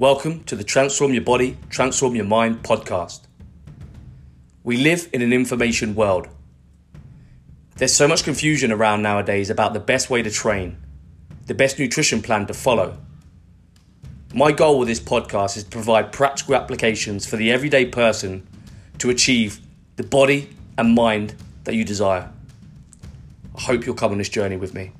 Welcome to the Transform Your Body, Transform Your Mind podcast. We live in an information world. There's so much confusion around nowadays about the best way to train, the best nutrition plan to follow. My goal with this podcast is to provide practical applications for the everyday person to achieve the body and mind that you desire. I hope you'll come on this journey with me.